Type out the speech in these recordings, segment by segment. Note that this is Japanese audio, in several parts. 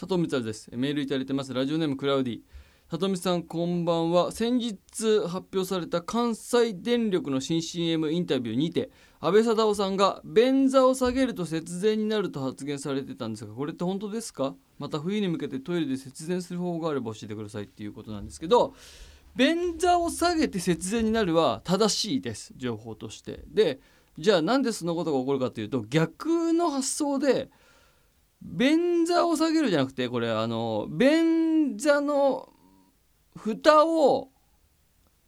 佐藤光です。メールいただいてます。ラジオネームクラウディ。佐藤さんこんばんは。先日発表された関西電力の新 CM インタビューにて安倍貞夫さんが便座を下げると節電になると発言されてたんですがこれって本当ですか？また冬に向けてトイレで節電する方法があれば教えてくださいっていうことなんですけど便座を下げて節電になるは正しいです。情報として。でじゃあなんでそのことが起こるかというと逆の発想で便座を下げるじゃなくてこれあの便座の蓋を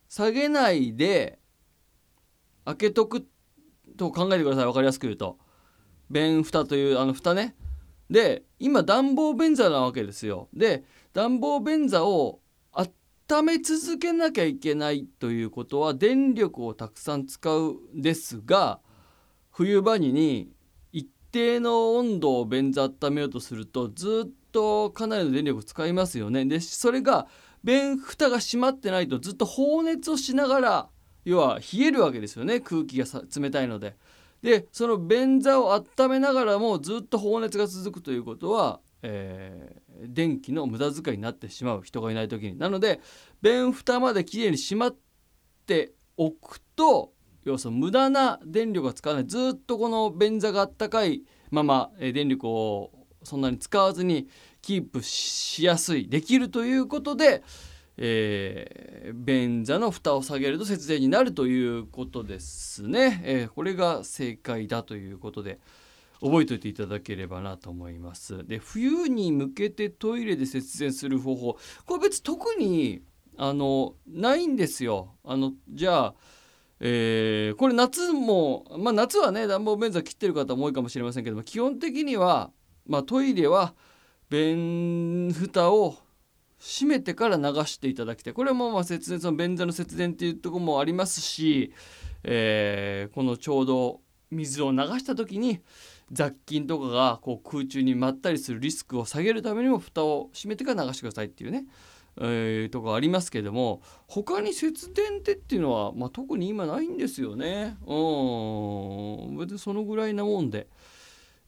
下げないで開けとくと考えてください。分かりやすく言うと。便蓋というあの蓋ね。で今暖房便座なわけですよ。で暖房便座を温め続けなきゃいけないということは電力をたくさん使うんですが冬場に定の温度を便座温めようとするとずっとかなりの電力を使いますよね。でそれが便蓋が閉まってないとずっと放熱をしながら要は冷えるわけですよね空気が冷たいので。でその便座を温めながらもずっと放熱が続くということは、えー、電気の無駄遣いになってしまう人がいない時に。なので便蓋まできれいに閉まっておくと要するに無駄な電力が使わないずっとこの便座があったかいまま電力をそんなに使わずにキープしやすいできるということで、えー、便座の蓋を下げると節電になるということですね、えー、これが正解だということで覚えておいていただければなと思います。で冬に向けてトイレで節電する方法。これ別特にあのないんですよ。あのじゃあえー、これ夏も、まあ、夏はね暖房便座切ってる方も多いかもしれませんけども基本的には、まあ、トイレは便蓋を閉めてから流していただきたい。これもまあ節電その便座の節電っていうとこもありますし、えー、このちょうど水を流した時に雑菌とかがこう空中に舞ったりするリスクを下げるためにも蓋を閉めてから流してくださいっていうね。えー、とかありますけども他に節電ってっていうのは、まあ、特に今ないんですよね。うん別にそのぐらいなもんで。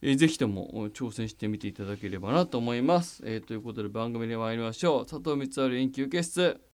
えー、ぜひとも挑戦してみていただければなと思います。えー、ということで番組で参りましょう。佐藤光晴研究室